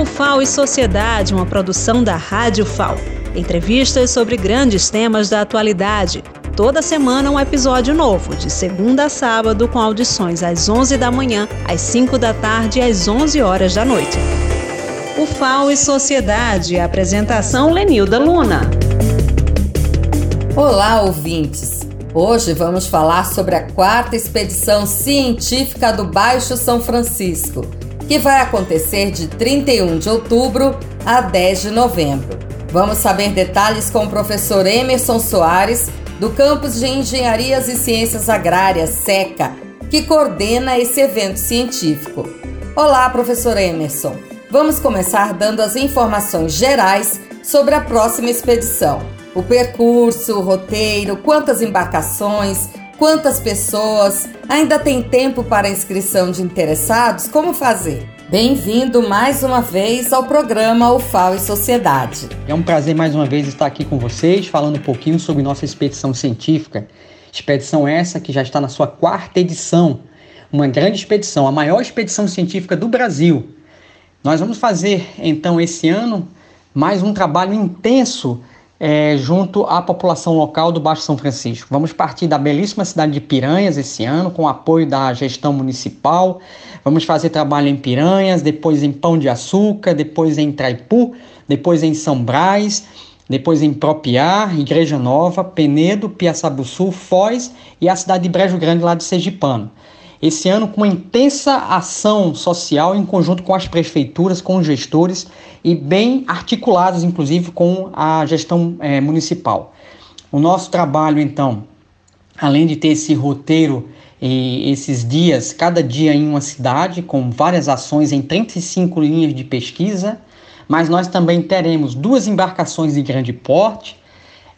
O FAO e Sociedade, uma produção da Rádio FAO. Entrevistas sobre grandes temas da atualidade. Toda semana um episódio novo, de segunda a sábado, com audições às 11 da manhã, às 5 da tarde e às 11 horas da noite. O FAO e Sociedade, apresentação Lenilda Luna. Olá, ouvintes! Hoje vamos falar sobre a quarta expedição científica do Baixo São Francisco, que vai acontecer de 31 de outubro a 10 de novembro. Vamos saber detalhes com o professor Emerson Soares, do campus de Engenharias e Ciências Agrárias, SECA, que coordena esse evento científico. Olá, professor Emerson. Vamos começar dando as informações gerais sobre a próxima expedição o percurso, o roteiro, quantas embarcações, quantas pessoas. Ainda tem tempo para inscrição de interessados? Como fazer? Bem-vindo mais uma vez ao programa UFAO e Sociedade. É um prazer mais uma vez estar aqui com vocês, falando um pouquinho sobre nossa expedição científica. Expedição essa que já está na sua quarta edição. Uma grande expedição, a maior expedição científica do Brasil. Nós vamos fazer então esse ano mais um trabalho intenso é, junto à população local do Baixo São Francisco. Vamos partir da belíssima cidade de Piranhas esse ano, com apoio da gestão municipal. Vamos fazer trabalho em Piranhas, depois em Pão de Açúcar, depois em Traipu, depois em São Brás, depois em Propiar, Igreja Nova, Penedo, Piaçabuçu, Foz e a cidade de Brejo Grande, lá de Sergipano esse ano com uma intensa ação social em conjunto com as prefeituras, com os gestores e bem articulados, inclusive, com a gestão é, municipal. O nosso trabalho, então, além de ter esse roteiro e esses dias, cada dia em uma cidade, com várias ações em 35 linhas de pesquisa, mas nós também teremos duas embarcações de grande porte,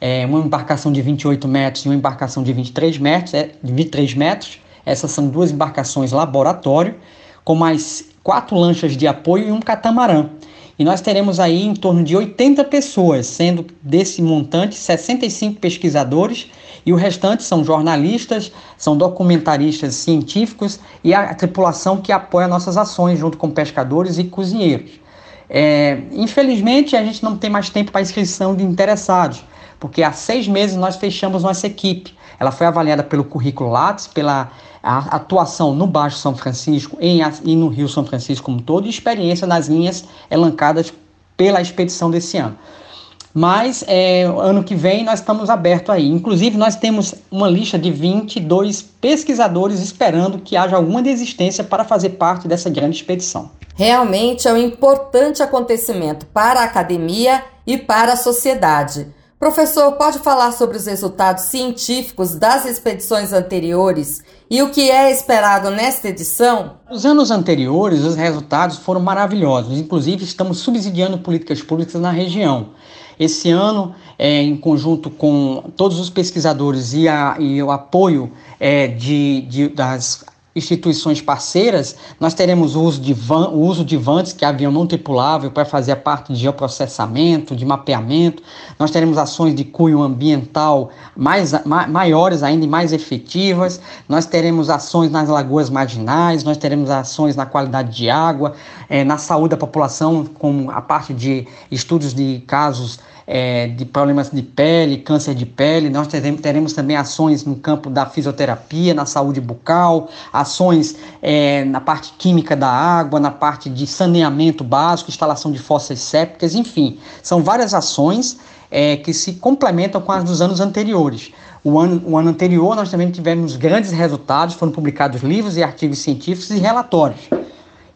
é, uma embarcação de 28 metros e uma embarcação de 23 metros, é, 23 metros essas são duas embarcações laboratório, com mais quatro lanchas de apoio e um catamarã. E nós teremos aí em torno de 80 pessoas, sendo desse montante 65 pesquisadores e o restante são jornalistas, são documentaristas científicos e a tripulação que apoia nossas ações junto com pescadores e cozinheiros. É, infelizmente, a gente não tem mais tempo para inscrição de interessados, porque há seis meses nós fechamos nossa equipe. Ela foi avaliada pelo currículo Lattes, pela atuação no Baixo São Francisco em, e no Rio São Francisco como todo, e experiência nas linhas elencadas pela expedição desse ano. Mas é, ano que vem nós estamos abertos aí. Inclusive, nós temos uma lista de 22 pesquisadores esperando que haja alguma desistência para fazer parte dessa grande expedição. Realmente é um importante acontecimento para a academia e para a sociedade. Professor, pode falar sobre os resultados científicos das expedições anteriores e o que é esperado nesta edição? Nos anos anteriores, os resultados foram maravilhosos. Inclusive, estamos subsidiando políticas públicas na região. Esse ano, é, em conjunto com todos os pesquisadores e, a, e o apoio é, de, de, das instituições parceiras, nós teremos o uso de, van, o uso de vantes, que é avião não tripulável, para fazer a parte de geoprocessamento, de mapeamento. Nós teremos ações de cunho ambiental mais, ma, maiores ainda e mais efetivas. Nós teremos ações nas lagoas marginais, nós teremos ações na qualidade de água, é, na saúde da população, com a parte de estudos de casos é, de problemas de pele, câncer de pele. Nós teremos, também ações no campo da fisioterapia, na saúde bucal, ações é, na parte química da água, na parte de saneamento básico, instalação de fossas sépticas, enfim, são várias ações é, que se complementam com as dos anos anteriores. O ano, o ano anterior nós também tivemos grandes resultados, foram publicados livros e artigos científicos e relatórios.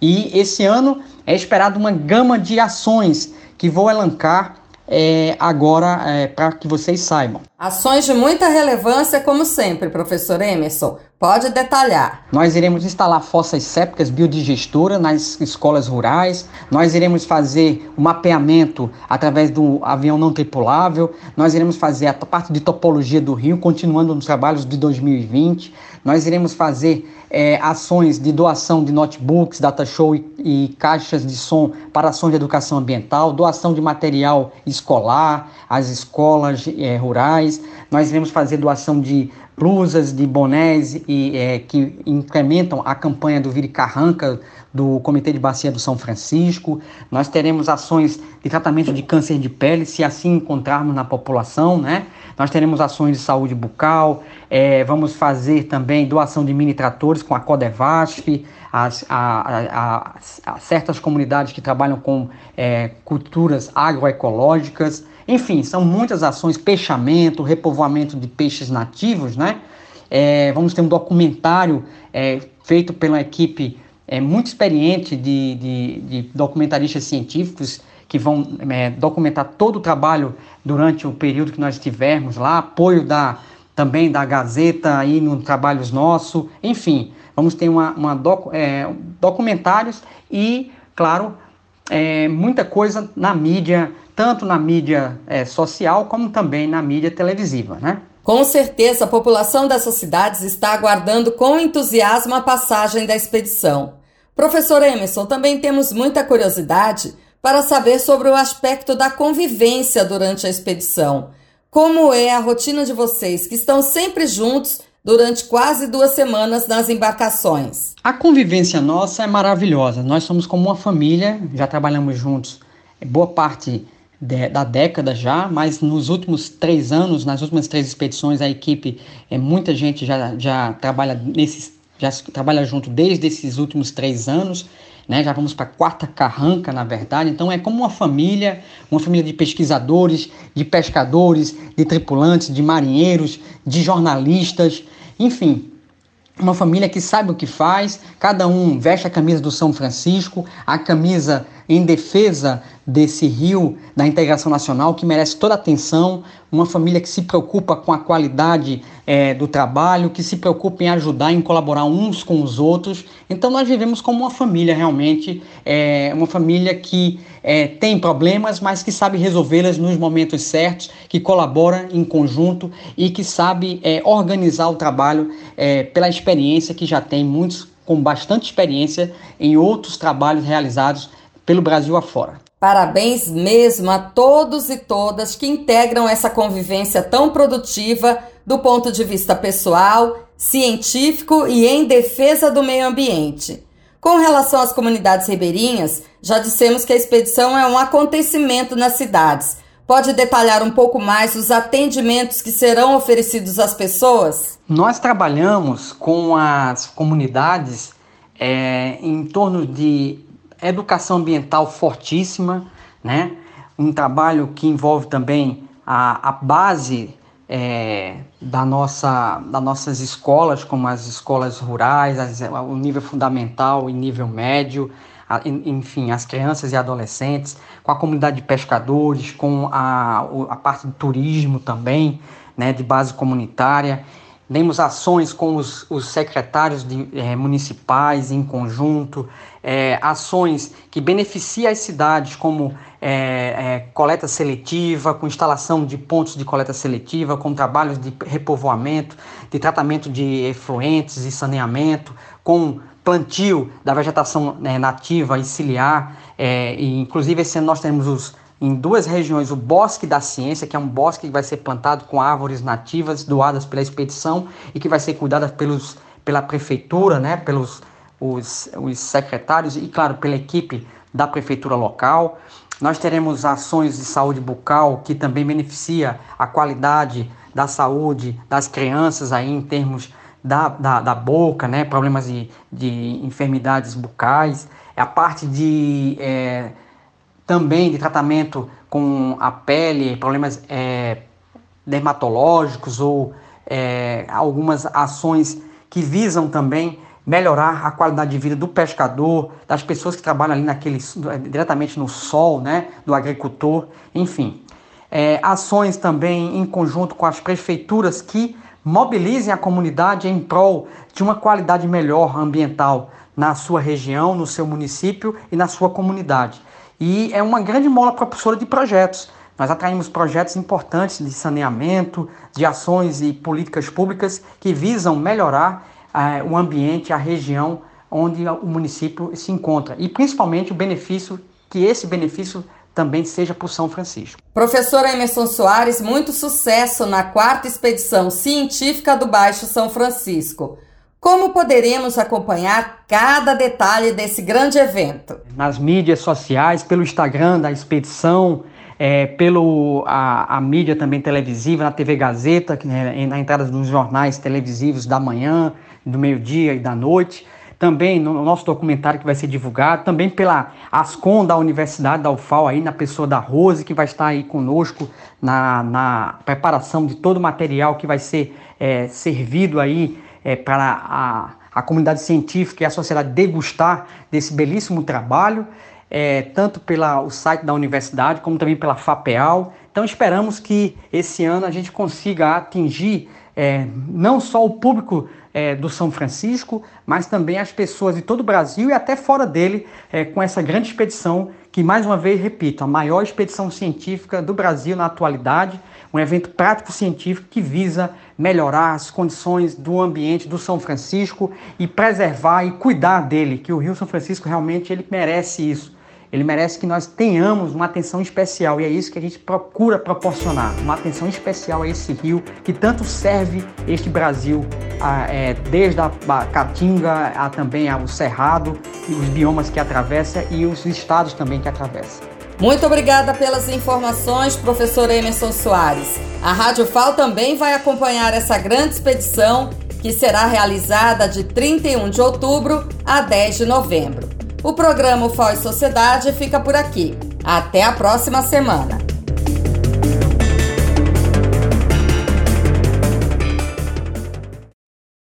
E esse ano é esperado uma gama de ações que vou elencar é, agora é, para que vocês saibam. Ações de muita relevância, como sempre, professor Emerson. Pode detalhar. Nós iremos instalar fossas sépticas biodigestora nas escolas rurais. Nós iremos fazer o mapeamento através do avião não tripulável. Nós iremos fazer a parte de topologia do rio, continuando nos trabalhos de 2020. Nós iremos fazer é, ações de doação de notebooks, data show e, e, caixas de som para ações de educação ambiental, doação de material escolar às escolas é, rurais. Nós iremos fazer doação de blusas, de bonés e, é, que incrementam a campanha do Vire Carranca do Comitê de Bacia do São Francisco. Nós teremos ações de tratamento de câncer de pele, se assim encontrarmos na população, né? Nós teremos ações de saúde bucal, é, vamos fazer também doação de mini tratores com a Codevasf, as, a, a, a, certas comunidades que trabalham com é, culturas agroecológicas. Enfim, são muitas ações, peixamento, repovoamento de peixes nativos, né? É, vamos ter um documentário é, feito pela equipe é, muito experiente de, de, de documentaristas científicos que vão é, documentar todo o trabalho durante o período que nós estivermos lá, apoio da, também da Gazeta aí nos trabalhos nossos, enfim, vamos ter uma, uma doc, é, documentários e, claro, é, muita coisa na mídia, tanto na mídia é, social como também na mídia televisiva, né? Com certeza, a população dessas cidades está aguardando com entusiasmo a passagem da expedição. Professor Emerson, também temos muita curiosidade para saber sobre o aspecto da convivência durante a expedição. Como é a rotina de vocês, que estão sempre juntos durante quase duas semanas nas embarcações? A convivência nossa é maravilhosa. Nós somos como uma família, já trabalhamos juntos boa parte de, da década já, mas nos últimos três anos, nas últimas três expedições, a equipe, é, muita gente já, já trabalha nesses, já trabalha junto desde esses últimos três anos, né? Já vamos para a quarta carranca, na verdade. Então é como uma família, uma família de pesquisadores, de pescadores, de tripulantes, de marinheiros, de jornalistas, enfim, uma família que sabe o que faz, cada um veste a camisa do São Francisco, a camisa em defesa desse rio da integração nacional que merece toda a atenção, uma família que se preocupa com a qualidade é, do trabalho, que se preocupa em ajudar, em colaborar uns com os outros. Então nós vivemos como uma família realmente, é, uma família que é, tem problemas, mas que sabe resolvê-las nos momentos certos, que colabora em conjunto e que sabe é, organizar o trabalho é, pela experiência que já tem muitos com bastante experiência em outros trabalhos realizados pelo Brasil afora. Parabéns mesmo a todos e todas que integram essa convivência tão produtiva do ponto de vista pessoal, científico e em defesa do meio ambiente. Com relação às comunidades ribeirinhas, já dissemos que a expedição é um acontecimento nas cidades. Pode detalhar um pouco mais os atendimentos que serão oferecidos às pessoas? Nós trabalhamos com as comunidades é, em torno de educação ambiental fortíssima, né? um trabalho que envolve também a, a base é, da nossa, das nossas escolas, como as escolas rurais, as, o nível fundamental e nível médio, a, enfim, as crianças e adolescentes, com a comunidade de pescadores, com a, a parte do turismo também, né, de base comunitária. Demos ações com os, os secretários de, é, municipais em conjunto, é, ações que beneficiam as cidades, como é, coleta seletiva, com instalação de pontos de coleta seletiva, com trabalhos de repovoamento, de tratamento de efluentes e saneamento, com plantio da vegetação nativa e ciliar. E, inclusive, esse ano nós temos os em duas regiões o Bosque da Ciência, que é um bosque que vai ser plantado com árvores nativas doadas pela expedição e que vai ser cuidada pelos, pela prefeitura, né, pelos os, os secretários e, claro, pela equipe da prefeitura local. Nós teremos ações de saúde bucal que também beneficia a qualidade da saúde das crianças aí em termos da, da, da boca, né, problemas de, de enfermidades bucais. É a parte de é, também de tratamento com a pele, problemas é, dermatológicos ou é, algumas ações que visam também melhorar a qualidade de vida do pescador, das pessoas que trabalham ali naquele, diretamente no sol, né, do agricultor, enfim. É, ações também em conjunto com as prefeituras que mobilizem a comunidade em prol de uma qualidade melhor ambiental na sua região, no seu município e na sua comunidade e é uma grande mola propulsora de projetos. Nós atraímos projetos importantes de saneamento, de ações e políticas públicas que visam melhorar eh, o ambiente, a região onde o município se encontra e principalmente o benefício que esse benefício também seja para o São Francisco. Professor Emerson Soares, muito sucesso na quarta expedição científica do Baixo São Francisco. Como poderemos acompanhar cada detalhe desse grande evento? Nas mídias sociais, pelo Instagram da expedição, é, pelo a, a, mídia também televisiva, na TV Gazeta, né, na entrada dos jornais televisivos da manhã, do meio-dia e da noite. Também no nosso documentário que vai ser divulgado, também pela Ascom da Universidade da UFAL, aí na pessoa da Rose, que vai estar aí conosco na, na preparação de todo o material que vai ser é, servido aí é, para a, a comunidade científica e a sociedade degustar desse belíssimo trabalho, é, tanto pelo site da universidade como também pela FAPEAL. Então esperamos que esse ano a gente consiga atingir é, não só o público é, do São Francisco, mas também as pessoas de todo o Brasil e até fora dele, é, com essa grande expedição, que mais uma vez repito, a maior expedição científica do Brasil na atualidade, um evento prático científico que visa melhorar as condições do ambiente do São Francisco e preservar e cuidar dele, que o Rio São Francisco realmente ele merece isso. Ele merece que nós tenhamos uma atenção especial e é isso que a gente procura proporcionar, uma atenção especial a esse rio que tanto serve este Brasil, a, é, desde a, a Caatinga a também ao Cerrado e os biomas que atravessa e os estados também que atravessa. Muito obrigada pelas informações, professor Emerson Soares. A Rádio FAO também vai acompanhar essa grande expedição que será realizada de 31 de outubro a 10 de novembro. O programa FAO e Sociedade fica por aqui. Até a próxima semana.